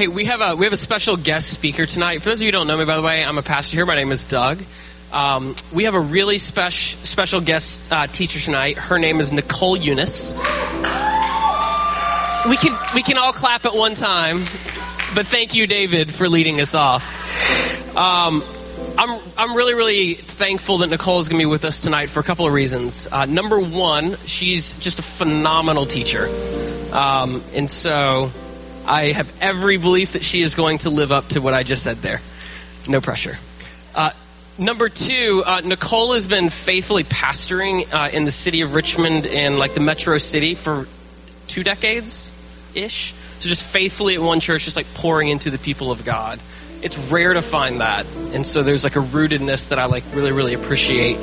Hey, we have a we have a special guest speaker tonight. For those of you who don't know me, by the way, I'm a pastor here. My name is Doug. Um, we have a really special special guest uh, teacher tonight. Her name is Nicole Unice. We can we can all clap at one time, but thank you, David, for leading us off. Um, I'm I'm really really thankful that Nicole is going to be with us tonight for a couple of reasons. Uh, number one, she's just a phenomenal teacher, um, and so I have every belief that she is going to live up to what I just said there. No pressure. Uh, number two, uh, Nicole has been faithfully pastoring uh, in the city of Richmond and like the metro city for two decades ish. So just faithfully at one church, just like pouring into the people of God. It's rare to find that, and so there's like a rootedness that I like really really appreciate.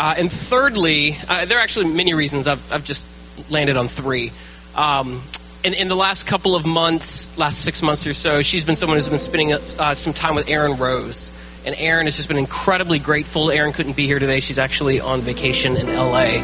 Uh, and thirdly, uh, there are actually many reasons. I've I've just landed on three. Um, in, in the last couple of months, last six months or so, she's been someone who's been spending uh, some time with Aaron Rose. And Aaron has just been incredibly grateful. Aaron couldn't be here today. She's actually on vacation in LA.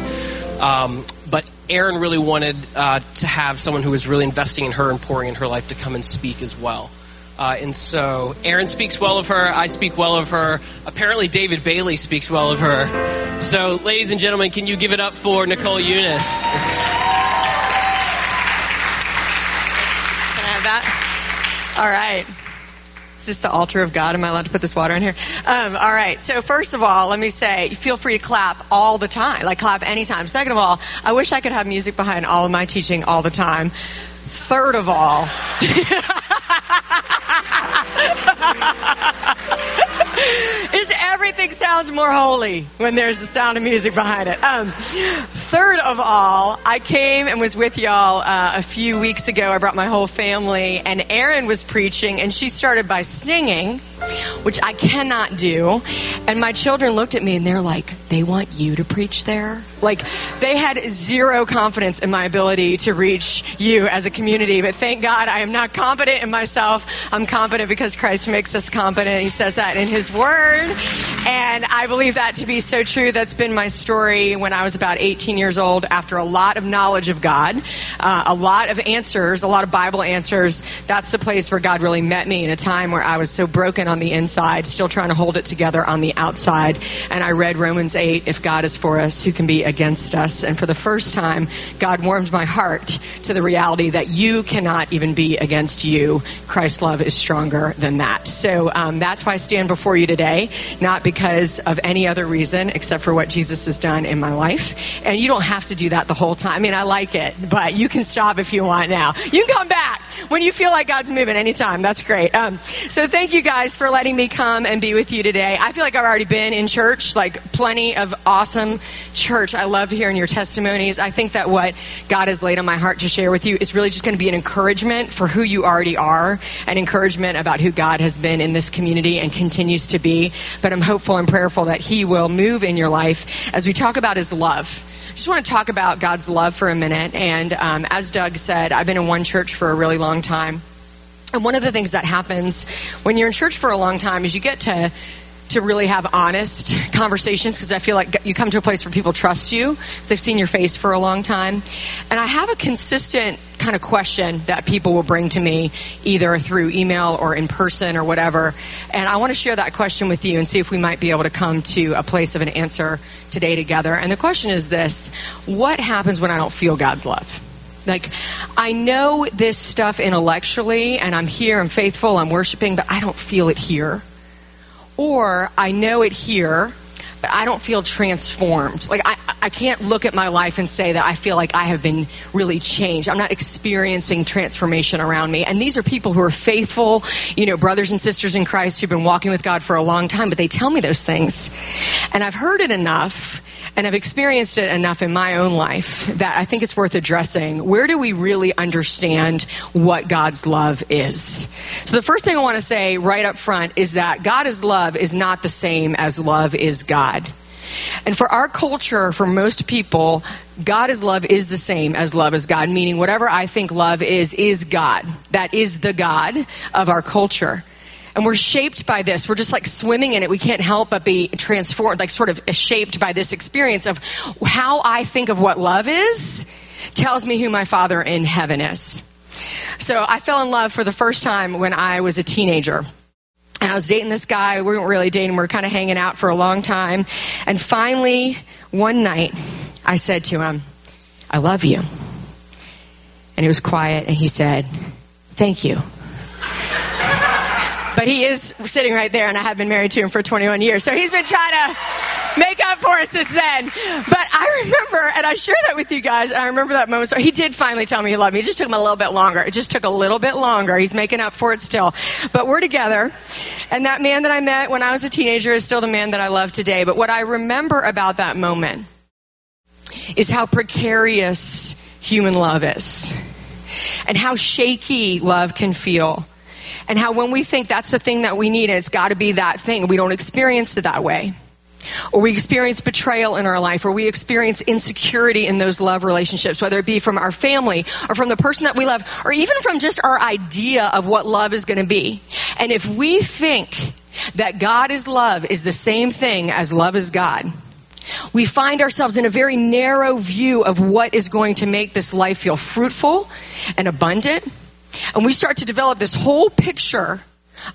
Um, but Aaron really wanted uh, to have someone who was really investing in her and pouring in her life to come and speak as well. Uh, and so Aaron speaks well of her. I speak well of her. Apparently, David Bailey speaks well of her. So, ladies and gentlemen, can you give it up for Nicole Unice? that? All right. Is this the altar of God? Am I allowed to put this water in here? Um, all right. So first of all, let me say, feel free to clap all the time. Like clap anytime. Second of all, I wish I could have music behind all of my teaching all the time. Third of all, is everything sounds more holy when there's the sound of music behind it. Um, third of all, I came and was with y'all uh, a few weeks ago. I brought my whole family, and Erin was preaching, and she started by singing, which I cannot do. And my children looked at me, and they're like, "They want you to preach there." Like they had zero confidence in my ability to reach you as a community. But thank God, I am not confident in myself. I'm confident because Christ makes us confident. He says that in His Word. And I believe that to be so true. That's been my story when I was about 18 years old after a lot of knowledge of God, uh, a lot of answers, a lot of Bible answers. That's the place where God really met me in a time where I was so broken on the inside, still trying to hold it together on the outside. And I read Romans 8, if God is for us, who can be against us? And for the first time, God warmed my heart to the reality that you cannot even be against you. Christ's love is stronger than that. So um, that's why I stand before you today, not because of any other reason except for what Jesus has done in my life. And you don't have to do that the whole time. I mean, I like it, but you can stop if you want now. You can come back when you feel like God's moving anytime. That's great. Um, so thank you guys for letting me come and be with you today. I feel like I've already been in church, like plenty of awesome church. I love hearing your testimonies. I think that what God has laid on my heart to share with you is really just going to be an encouragement for who you already are, an encouragement about who God has been in this community and continues to be. But I'm hopeful and prayerful that He will move in your life as we talk about His love. I just want to talk about God's love for a minute. And um, as Doug said, I've been in one church for a really long time. And one of the things that happens when you're in church for a long time is you get to to really have honest conversations because I feel like you come to a place where people trust you because they've seen your face for a long time. And I have a consistent kind of question that people will bring to me either through email or in person or whatever. And I want to share that question with you and see if we might be able to come to a place of an answer today together. And the question is this What happens when I don't feel God's love? Like, I know this stuff intellectually, and I'm here, I'm faithful, I'm worshiping, but I don't feel it here. Or I know it here, but I don't feel transformed. Like I, I can't look at my life and say that I feel like I have been really changed. I'm not experiencing transformation around me. And these are people who are faithful, you know, brothers and sisters in Christ who've been walking with God for a long time, but they tell me those things. And I've heard it enough and I've experienced it enough in my own life that I think it's worth addressing. Where do we really understand what God's love is? So the first thing I want to say right up front is that God is love is not the same as love is God. And for our culture, for most people, God is love is the same as love is God, meaning whatever I think love is, is God. That is the God of our culture. And we're shaped by this. We're just like swimming in it. We can't help but be transformed, like sort of shaped by this experience of how I think of what love is tells me who my Father in heaven is. So I fell in love for the first time when I was a teenager. And I was dating this guy. We weren't really dating. We were kind of hanging out for a long time. And finally, one night, I said to him, I love you. And he was quiet and he said, Thank you. But he is sitting right there, and I have been married to him for 21 years. So he's been trying to make up for it since then. But I remember, and I share that with you guys, I remember that moment. So he did finally tell me he loved me. It just took him a little bit longer. It just took a little bit longer. He's making up for it still. But we're together. And that man that I met when I was a teenager is still the man that I love today. But what I remember about that moment is how precarious human love is and how shaky love can feel. And how when we think that's the thing that we need and it's got to be that thing, we don't experience it that way. Or we experience betrayal in our life, or we experience insecurity in those love relationships, whether it be from our family, or from the person that we love, or even from just our idea of what love is going to be. And if we think that God is love is the same thing as love is God, we find ourselves in a very narrow view of what is going to make this life feel fruitful and abundant. And we start to develop this whole picture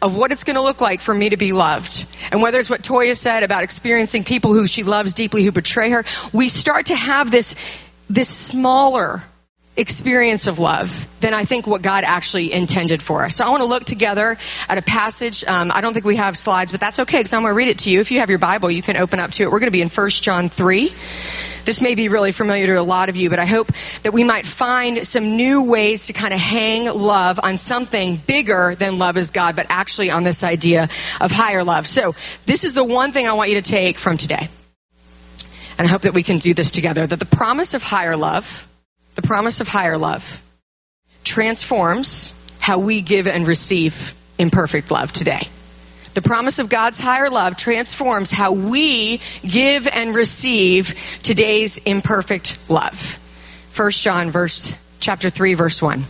of what it's going to look like for me to be loved. And whether it's what Toya said about experiencing people who she loves deeply who betray her, we start to have this, this smaller experience of love than I think what God actually intended for us. So I want to look together at a passage. Um, I don't think we have slides, but that's okay because I'm going to read it to you. If you have your Bible, you can open up to it. We're going to be in 1 John 3. This may be really familiar to a lot of you, but I hope that we might find some new ways to kind of hang love on something bigger than love is God, but actually on this idea of higher love. So this is the one thing I want you to take from today. And I hope that we can do this together. That the promise of higher love the promise of higher love transforms how we give and receive imperfect love today. The promise of God's higher love transforms how we give and receive today's imperfect love. 1 John verse chapter 3 verse 1.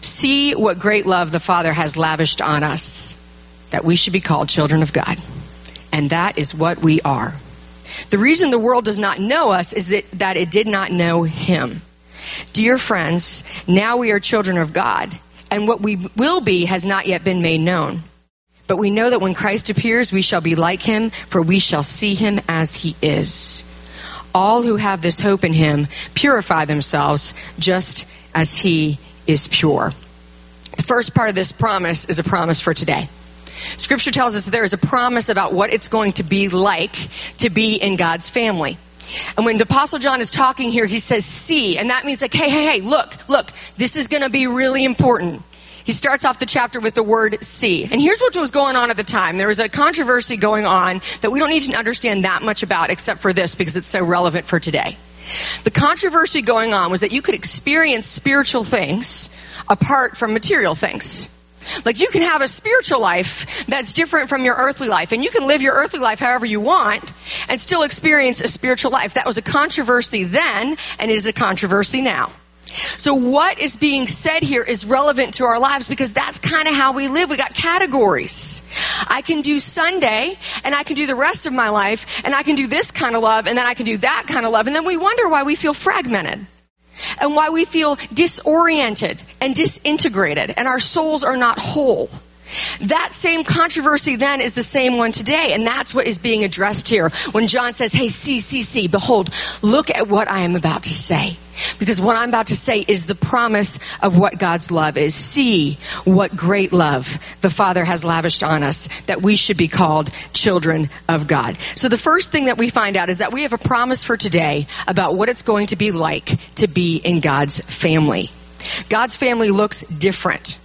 See what great love the Father has lavished on us that we should be called children of God. And that is what we are. The reason the world does not know us is that, that it did not know him. Dear friends, now we are children of God, and what we will be has not yet been made known. But we know that when Christ appears, we shall be like him, for we shall see him as he is. All who have this hope in him purify themselves just as he is pure. The first part of this promise is a promise for today. Scripture tells us that there is a promise about what it's going to be like to be in God's family. And when the apostle John is talking here, he says see, and that means like, hey, hey, hey, look, look, this is gonna be really important. He starts off the chapter with the word see. And here's what was going on at the time. There was a controversy going on that we don't need to understand that much about except for this because it's so relevant for today. The controversy going on was that you could experience spiritual things apart from material things. Like you can have a spiritual life that's different from your earthly life, and you can live your earthly life however you want and still experience a spiritual life. That was a controversy then, and it is a controversy now. So what is being said here is relevant to our lives because that's kind of how we live. We got categories. I can do Sunday and I can do the rest of my life and I can do this kind of love and then I can do that kind of love and then we wonder why we feel fragmented and why we feel disoriented and disintegrated and our souls are not whole. That same controversy then is the same one today, and that's what is being addressed here when John says, Hey, see, see, see, behold, look at what I am about to say. Because what I'm about to say is the promise of what God's love is. See what great love the Father has lavished on us that we should be called children of God. So the first thing that we find out is that we have a promise for today about what it's going to be like to be in God's family. God's family looks different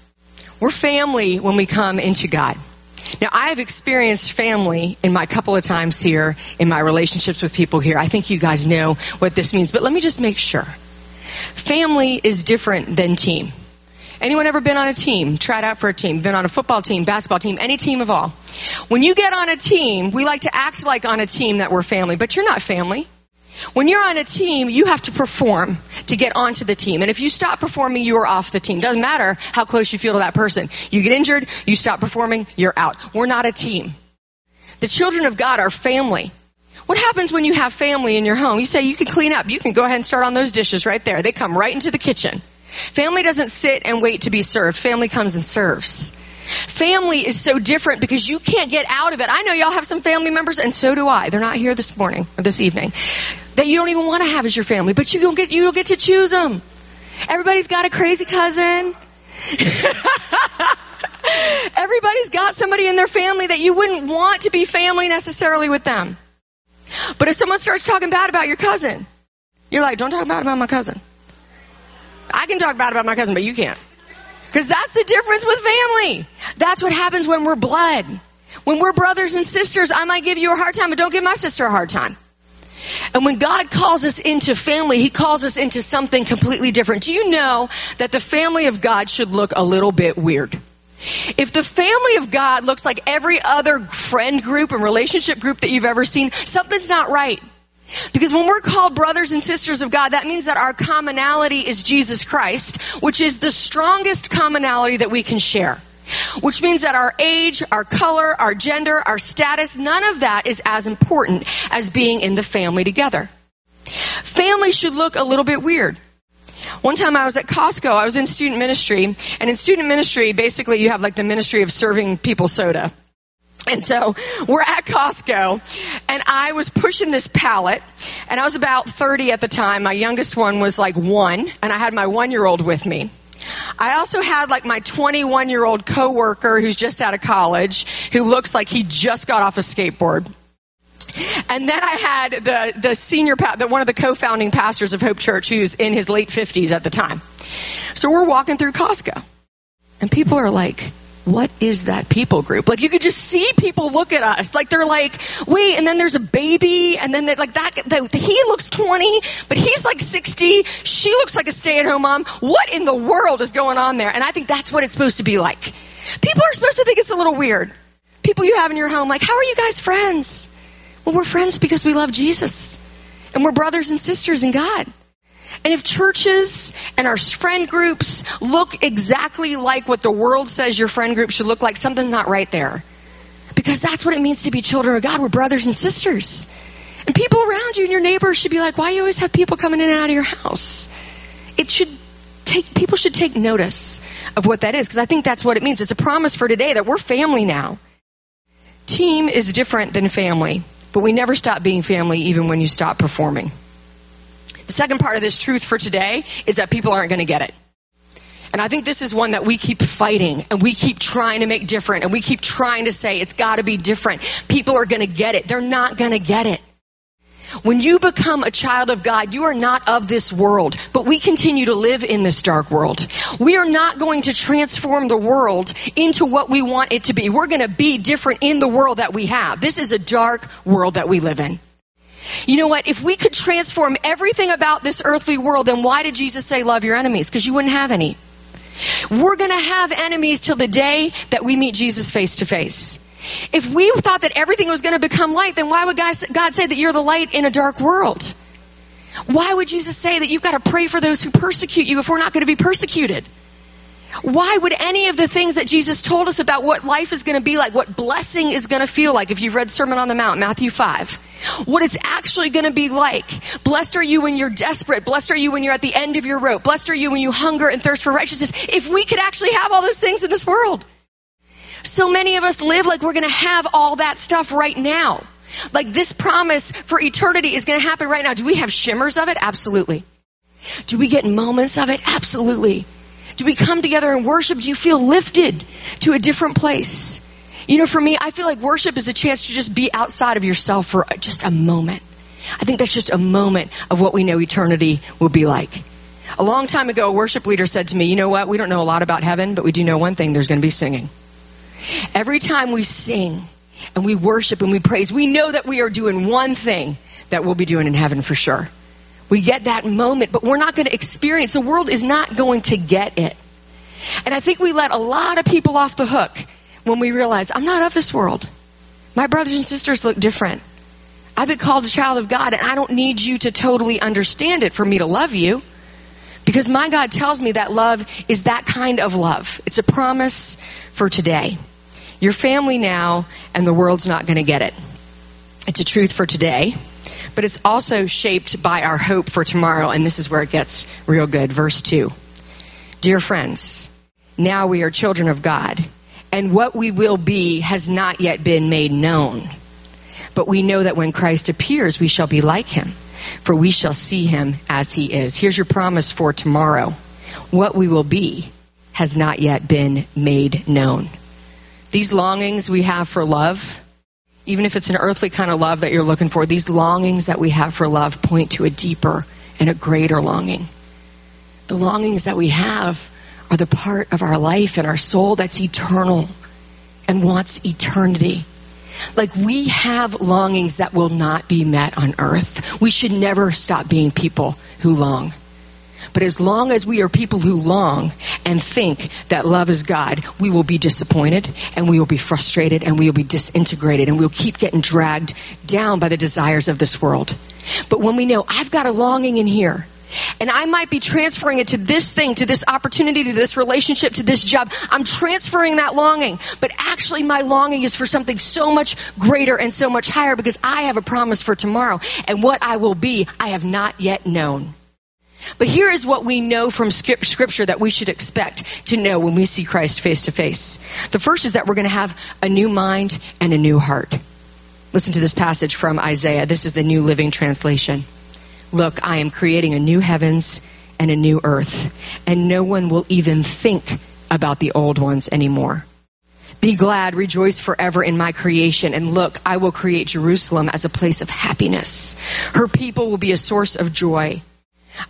we're family when we come into God. Now, I have experienced family in my couple of times here, in my relationships with people here. I think you guys know what this means, but let me just make sure. Family is different than team. Anyone ever been on a team, tried out for a team, been on a football team, basketball team, any team of all? When you get on a team, we like to act like on a team that we're family, but you're not family. When you're on a team, you have to perform to get onto the team. And if you stop performing, you are off the team. Doesn't matter how close you feel to that person. You get injured, you stop performing, you're out. We're not a team. The children of God are family. What happens when you have family in your home? You say you can clean up. You can go ahead and start on those dishes right there. They come right into the kitchen. Family doesn't sit and wait to be served. Family comes and serves. Family is so different because you can't get out of it. I know y'all have some family members, and so do I. They're not here this morning or this evening. That you don't even want to have as your family, but you don't get you don't get to choose them. Everybody's got a crazy cousin. Everybody's got somebody in their family that you wouldn't want to be family necessarily with them. But if someone starts talking bad about your cousin, you're like, don't talk bad about my cousin. I can talk bad about my cousin, but you can't. Because that's the difference with family. That's what happens when we're blood. When we're brothers and sisters, I might give you a hard time, but don't give my sister a hard time. And when God calls us into family, He calls us into something completely different. Do you know that the family of God should look a little bit weird? If the family of God looks like every other friend group and relationship group that you've ever seen, something's not right. Because when we're called brothers and sisters of God, that means that our commonality is Jesus Christ, which is the strongest commonality that we can share. Which means that our age, our color, our gender, our status, none of that is as important as being in the family together. Family should look a little bit weird. One time I was at Costco, I was in student ministry, and in student ministry, basically you have like the ministry of serving people soda. And so we're at Costco and I was pushing this pallet and I was about 30 at the time. My youngest one was like one and I had my one year old with me. I also had like my 21 year old coworker who's just out of college who looks like he just got off a skateboard. And then I had the, the senior, the, one of the co-founding pastors of Hope Church who's in his late 50s at the time. So we're walking through Costco and people are like, what is that people group? Like you could just see people look at us, like they're like, wait, and then there's a baby, and then like that, that he looks 20, but he's like 60. She looks like a stay-at-home mom. What in the world is going on there? And I think that's what it's supposed to be like. People are supposed to think it's a little weird. People you have in your home, like, how are you guys friends? Well, we're friends because we love Jesus, and we're brothers and sisters in God. And if churches and our friend groups look exactly like what the world says your friend group should look like, something's not right there. Because that's what it means to be children of God. We're brothers and sisters. And people around you and your neighbors should be like, why do you always have people coming in and out of your house? It should take, people should take notice of what that is, because I think that's what it means. It's a promise for today that we're family now. Team is different than family, but we never stop being family even when you stop performing. Second part of this truth for today is that people aren't going to get it. And I think this is one that we keep fighting and we keep trying to make different and we keep trying to say it's got to be different. People are going to get it. They're not going to get it. When you become a child of God, you are not of this world, but we continue to live in this dark world. We are not going to transform the world into what we want it to be. We're going to be different in the world that we have. This is a dark world that we live in. You know what? If we could transform everything about this earthly world, then why did Jesus say love your enemies? Because you wouldn't have any. We're going to have enemies till the day that we meet Jesus face to face. If we thought that everything was going to become light, then why would God say that you're the light in a dark world? Why would Jesus say that you've got to pray for those who persecute you if we're not going to be persecuted? Why would any of the things that Jesus told us about what life is going to be like, what blessing is going to feel like, if you've read Sermon on the Mount, Matthew 5, what it's actually going to be like. Blessed are you when you're desperate. Blessed are you when you're at the end of your rope. Blessed are you when you hunger and thirst for righteousness. If we could actually have all those things in this world. So many of us live like we're going to have all that stuff right now. Like this promise for eternity is going to happen right now. Do we have shimmers of it? Absolutely. Do we get moments of it? Absolutely. Do we come together and worship? Do you feel lifted to a different place? You know, for me, I feel like worship is a chance to just be outside of yourself for just a moment. I think that's just a moment of what we know eternity will be like. A long time ago, a worship leader said to me, You know what? We don't know a lot about heaven, but we do know one thing there's going to be singing. Every time we sing and we worship and we praise, we know that we are doing one thing that we'll be doing in heaven for sure. We get that moment, but we're not going to experience. The world is not going to get it. And I think we let a lot of people off the hook when we realize I'm not of this world. My brothers and sisters look different. I've been called a child of God, and I don't need you to totally understand it for me to love you. Because my God tells me that love is that kind of love. It's a promise for today. Your family now, and the world's not going to get it. It's a truth for today but it's also shaped by our hope for tomorrow. And this is where it gets real good. Verse 2. Dear friends, now we are children of God, and what we will be has not yet been made known. But we know that when Christ appears, we shall be like him, for we shall see him as he is. Here's your promise for tomorrow. What we will be has not yet been made known. These longings we have for love, even if it's an earthly kind of love that you're looking for, these longings that we have for love point to a deeper and a greater longing. The longings that we have are the part of our life and our soul that's eternal and wants eternity. Like we have longings that will not be met on earth. We should never stop being people who long. But as long as we are people who long and think that love is God, we will be disappointed and we will be frustrated and we will be disintegrated and we'll keep getting dragged down by the desires of this world. But when we know I've got a longing in here and I might be transferring it to this thing, to this opportunity, to this relationship, to this job. I'm transferring that longing. But actually, my longing is for something so much greater and so much higher because I have a promise for tomorrow. And what I will be, I have not yet known. But here is what we know from scripture that we should expect to know when we see Christ face to face. The first is that we're going to have a new mind and a new heart. Listen to this passage from Isaiah. This is the New Living Translation. Look, I am creating a new heavens and a new earth, and no one will even think about the old ones anymore. Be glad, rejoice forever in my creation, and look, I will create Jerusalem as a place of happiness. Her people will be a source of joy.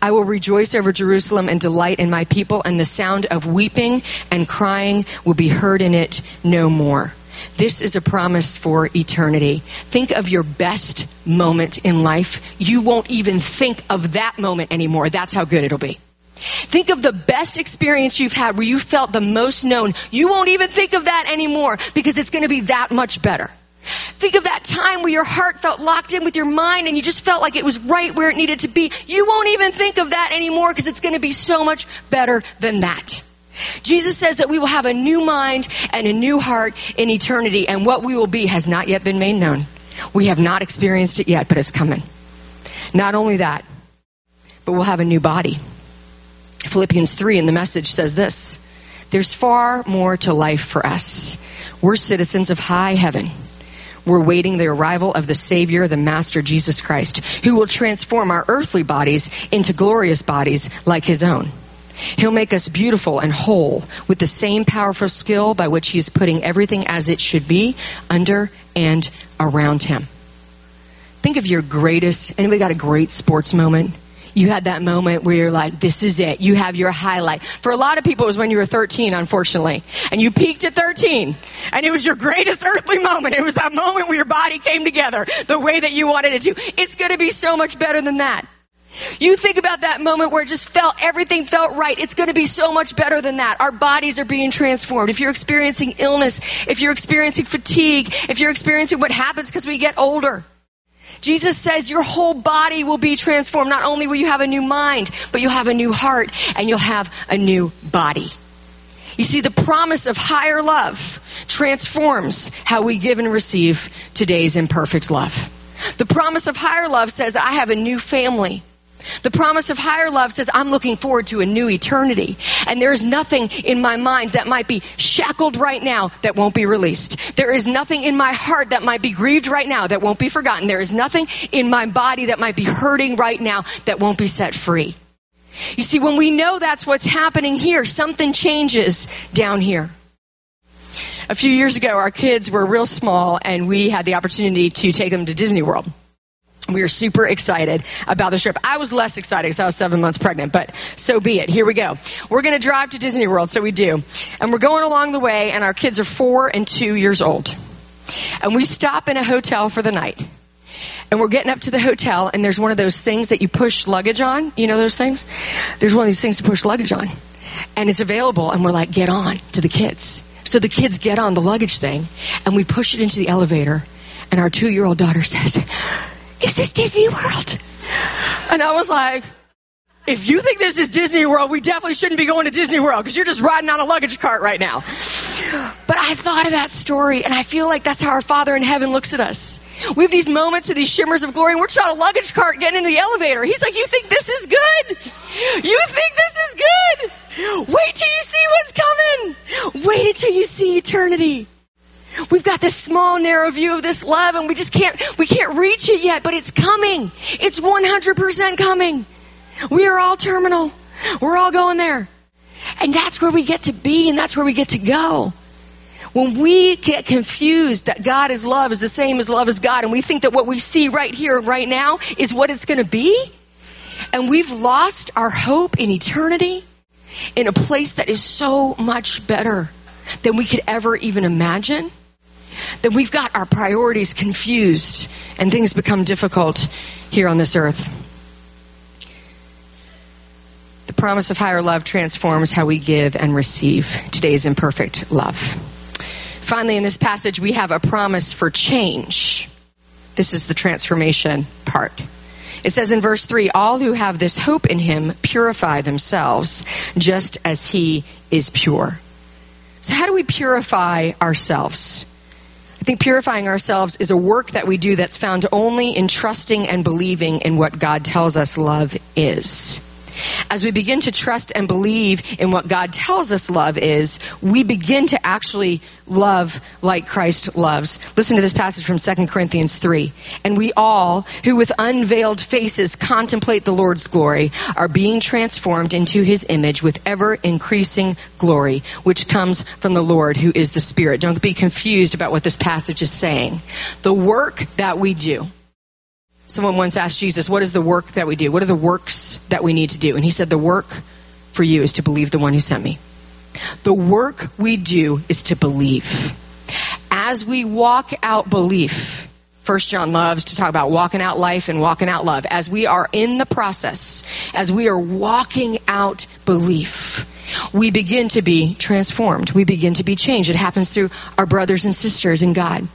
I will rejoice over Jerusalem and delight in my people, and the sound of weeping and crying will be heard in it no more. This is a promise for eternity. Think of your best moment in life. You won't even think of that moment anymore. That's how good it'll be. Think of the best experience you've had where you felt the most known. You won't even think of that anymore because it's going to be that much better. Think of that time where your heart felt locked in with your mind and you just felt like it was right where it needed to be. You won't even think of that anymore because it's going to be so much better than that. Jesus says that we will have a new mind and a new heart in eternity, and what we will be has not yet been made known. We have not experienced it yet, but it's coming. Not only that, but we'll have a new body. Philippians 3 in the message says this There's far more to life for us. We're citizens of high heaven we're waiting the arrival of the Savior, the Master Jesus Christ, who will transform our earthly bodies into glorious bodies like His own. He'll make us beautiful and whole with the same powerful skill by which He's putting everything as it should be under and around Him. Think of your greatest, anybody got a great sports moment? You had that moment where you're like, this is it. You have your highlight. For a lot of people, it was when you were 13, unfortunately. And you peaked at 13. And it was your greatest earthly moment. It was that moment where your body came together the way that you wanted it to. It's going to be so much better than that. You think about that moment where it just felt, everything felt right. It's going to be so much better than that. Our bodies are being transformed. If you're experiencing illness, if you're experiencing fatigue, if you're experiencing what happens because we get older, Jesus says your whole body will be transformed. Not only will you have a new mind, but you'll have a new heart and you'll have a new body. You see, the promise of higher love transforms how we give and receive today's imperfect love. The promise of higher love says that I have a new family. The promise of higher love says, I'm looking forward to a new eternity. And there is nothing in my mind that might be shackled right now that won't be released. There is nothing in my heart that might be grieved right now that won't be forgotten. There is nothing in my body that might be hurting right now that won't be set free. You see, when we know that's what's happening here, something changes down here. A few years ago, our kids were real small and we had the opportunity to take them to Disney World we are super excited about the trip. I was less excited because I was seven months pregnant, but so be it. Here we go. We're going to drive to Disney World, so we do. And we're going along the way, and our kids are four and two years old. And we stop in a hotel for the night. And we're getting up to the hotel, and there's one of those things that you push luggage on. You know those things? There's one of these things to push luggage on. And it's available, and we're like, get on to the kids. So the kids get on the luggage thing, and we push it into the elevator, and our two year old daughter says, is this Disney World? And I was like, if you think this is Disney World, we definitely shouldn't be going to Disney World because you're just riding on a luggage cart right now. But I thought of that story and I feel like that's how our Father in heaven looks at us. We have these moments of these shimmers of glory and we're just on a luggage cart getting into the elevator. He's like, you think this is good? You think this is good? Wait till you see what's coming. Wait until you see eternity. We've got this small, narrow view of this love and we just can't, we can't reach it yet, but it's coming. It's 100% coming. We are all terminal. We're all going there. And that's where we get to be and that's where we get to go. When we get confused that God is love is the same as love is God and we think that what we see right here and right now is what it's going to be, and we've lost our hope in eternity in a place that is so much better than we could ever even imagine, then we've got our priorities confused and things become difficult here on this earth. The promise of higher love transforms how we give and receive today's imperfect love. Finally, in this passage, we have a promise for change. This is the transformation part. It says in verse 3 All who have this hope in him purify themselves just as he is pure. So, how do we purify ourselves? I think purifying ourselves is a work that we do that's found only in trusting and believing in what God tells us love is. As we begin to trust and believe in what God tells us love is, we begin to actually love like Christ loves. Listen to this passage from 2 Corinthians 3. And we all, who with unveiled faces contemplate the Lord's glory, are being transformed into his image with ever increasing glory, which comes from the Lord who is the Spirit. Don't be confused about what this passage is saying. The work that we do, Someone once asked Jesus, What is the work that we do? What are the works that we need to do? And he said, The work for you is to believe the one who sent me. The work we do is to believe. As we walk out belief, First John loves to talk about walking out life and walking out love. As we are in the process, as we are walking out belief, we begin to be transformed. We begin to be changed. It happens through our brothers and sisters in God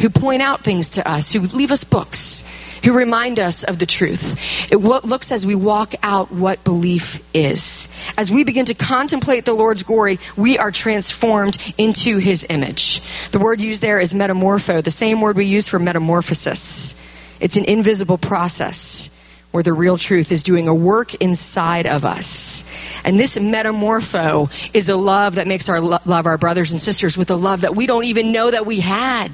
who point out things to us, who leave us books, who remind us of the truth. It looks as we walk out what belief is. As we begin to contemplate the Lord's glory, we are transformed into His image. The word used there is metamorpho, the same word we use for metamorphosis. It's an invisible process where the real truth is doing a work inside of us. And this metamorpho is a love that makes our lo- love our brothers and sisters with a love that we don't even know that we had.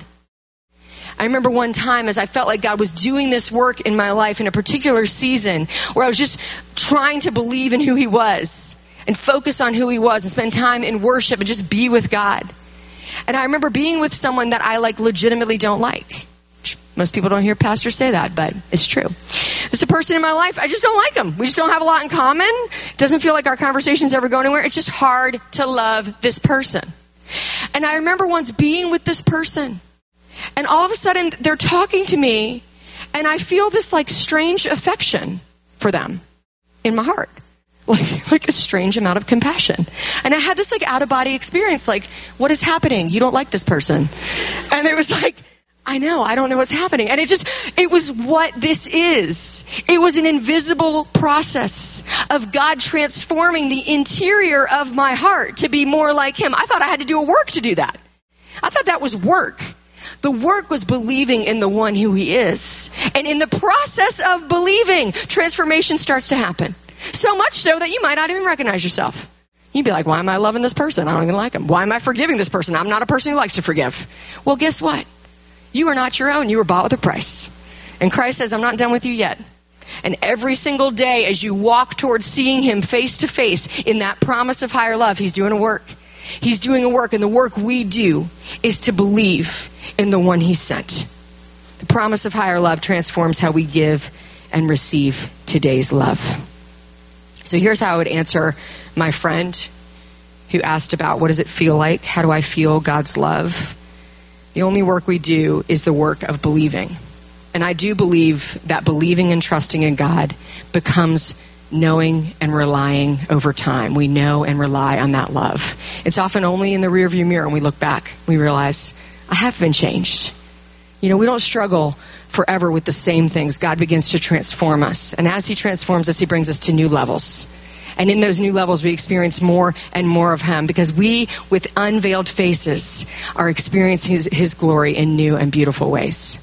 I remember one time as I felt like God was doing this work in my life in a particular season where I was just trying to believe in who He was and focus on who He was and spend time in worship and just be with God. And I remember being with someone that I like legitimately don't like. Most people don't hear pastors say that, but it's true. It's a person in my life, I just don't like them. We just don't have a lot in common. It doesn't feel like our conversations ever go anywhere. It's just hard to love this person. And I remember once being with this person and all of a sudden, they're talking to me, and I feel this like strange affection for them in my heart. Like, like a strange amount of compassion. And I had this like out of body experience, like, what is happening? You don't like this person. And it was like, I know, I don't know what's happening. And it just, it was what this is. It was an invisible process of God transforming the interior of my heart to be more like Him. I thought I had to do a work to do that. I thought that was work. The work was believing in the one who he is. And in the process of believing, transformation starts to happen. So much so that you might not even recognize yourself. You'd be like, why am I loving this person? I don't even like him. Why am I forgiving this person? I'm not a person who likes to forgive. Well, guess what? You are not your own. You were bought with a price. And Christ says, I'm not done with you yet. And every single day as you walk towards seeing him face to face in that promise of higher love, he's doing a work. He's doing a work, and the work we do is to believe in the one He sent. The promise of higher love transforms how we give and receive today's love. So here's how I would answer my friend who asked about what does it feel like? How do I feel God's love? The only work we do is the work of believing. And I do believe that believing and trusting in God becomes knowing and relying over time. We know and rely on that love. It's often only in the rearview mirror when we look back, we realize, I have been changed. You know, we don't struggle forever with the same things. God begins to transform us. And as He transforms us, He brings us to new levels. And in those new levels, we experience more and more of Him because we, with unveiled faces, are experiencing His, his glory in new and beautiful ways.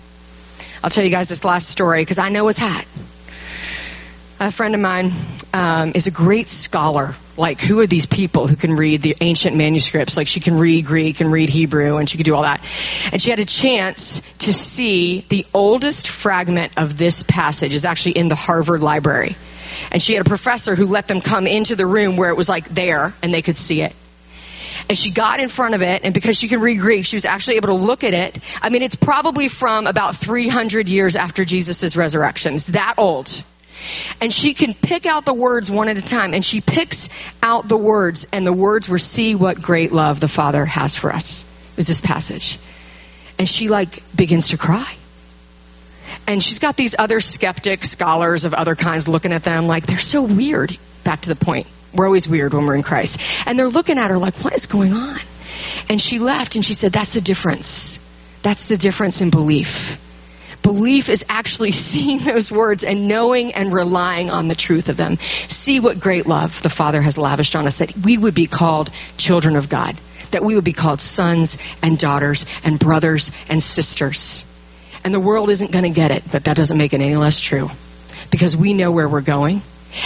I'll tell you guys this last story because I know it's hot. A friend of mine um, is a great scholar. Like, who are these people who can read the ancient manuscripts? Like, she can read Greek and read Hebrew, and she could do all that. And she had a chance to see the oldest fragment of this passage is actually in the Harvard Library. And she had a professor who let them come into the room where it was like there, and they could see it. And she got in front of it, and because she can read Greek, she was actually able to look at it. I mean, it's probably from about 300 years after Jesus' resurrection. It's that old. And she can pick out the words one at a time. And she picks out the words, and the words were, See what great love the Father has for us. Is this passage. And she like begins to cry. And she's got these other skeptic scholars of other kinds looking at them like they're so weird. Back to the point. We're always weird when we're in Christ. And they're looking at her like, what is going on? And she left and she said, that's the difference. That's the difference in belief. Belief is actually seeing those words and knowing and relying on the truth of them. See what great love the Father has lavished on us that we would be called children of God, that we would be called sons and daughters and brothers and sisters. And the world isn't going to get it, but that doesn't make it any less true because we know where we're going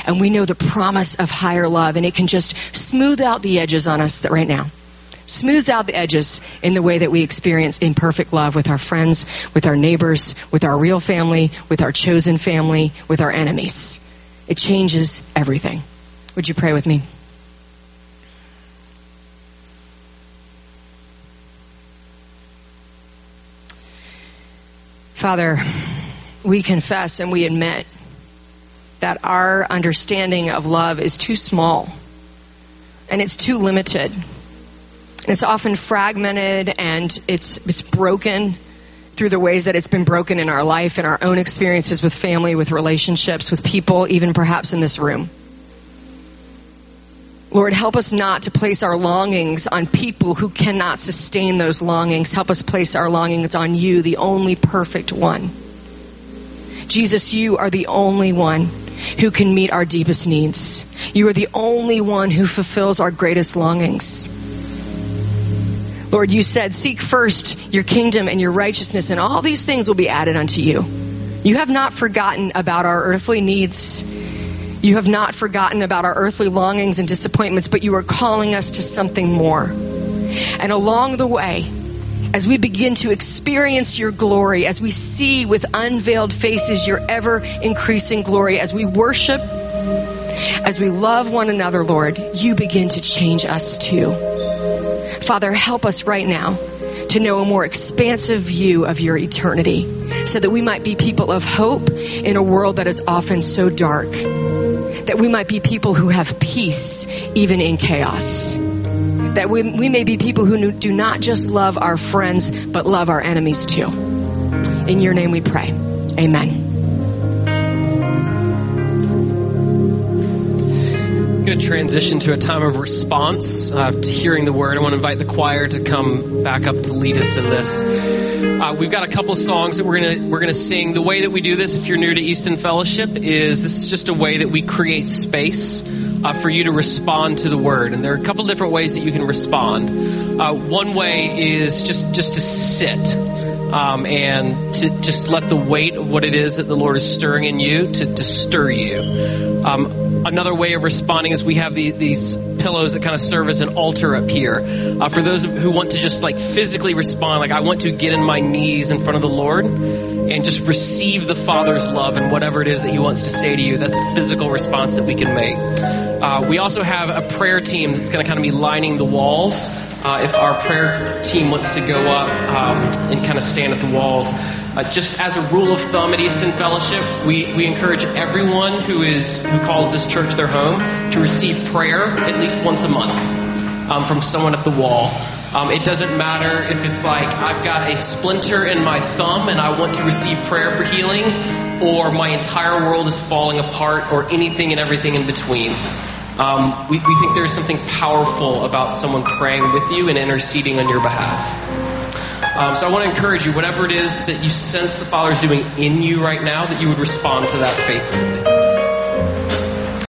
and we know the promise of higher love and it can just smooth out the edges on us that right now smooths out the edges in the way that we experience imperfect love with our friends, with our neighbors, with our real family, with our chosen family, with our enemies. It changes everything. Would you pray with me? Father, we confess and we admit that our understanding of love is too small and it's too limited. It's often fragmented and it's, it's broken through the ways that it's been broken in our life, in our own experiences with family, with relationships, with people, even perhaps in this room. Lord, help us not to place our longings on people who cannot sustain those longings. Help us place our longings on you, the only perfect one. Jesus, you are the only one who can meet our deepest needs. You are the only one who fulfills our greatest longings. Lord, you said, seek first your kingdom and your righteousness, and all these things will be added unto you. You have not forgotten about our earthly needs. You have not forgotten about our earthly longings and disappointments, but you are calling us to something more. And along the way, as we begin to experience your glory, as we see with unveiled faces your ever increasing glory, as we worship, as we love one another, Lord, you begin to change us too. Father, help us right now to know a more expansive view of your eternity so that we might be people of hope in a world that is often so dark. That we might be people who have peace even in chaos. That we, we may be people who do not just love our friends, but love our enemies too. In your name we pray. Amen. Going to transition to a time of response uh, to hearing the word. I want to invite the choir to come back up to lead us in this. Uh, we've got a couple songs that we're going to we're going to sing. The way that we do this, if you're new to East End Fellowship, is this is just a way that we create space uh, for you to respond to the word. And there are a couple different ways that you can respond. Uh, one way is just just to sit um, and to just let the weight of what it is that the Lord is stirring in you to, to stir you. Um, another way of responding we have the, these pillows that kind of serve as an altar up here. Uh, for those who want to just like physically respond, like I want to get in my knees in front of the Lord and just receive the Father's love and whatever it is that He wants to say to you. That's a physical response that we can make. Uh, we also have a prayer team that's going to kind of be lining the walls. Uh, if our prayer team wants to go up um, and kind of stand at the walls, uh, just as a rule of thumb at East End Fellowship, we, we encourage everyone who is who calls this church their home to receive prayer at least once a month um, from someone at the wall. Um, it doesn't matter if it's like I've got a splinter in my thumb and I want to receive prayer for healing, or my entire world is falling apart, or anything and everything in between. Um, we, we think there's something powerful about someone praying with you and interceding on your behalf. Um, so I want to encourage you, whatever it is that you sense the Father is doing in you right now, that you would respond to that faithfully.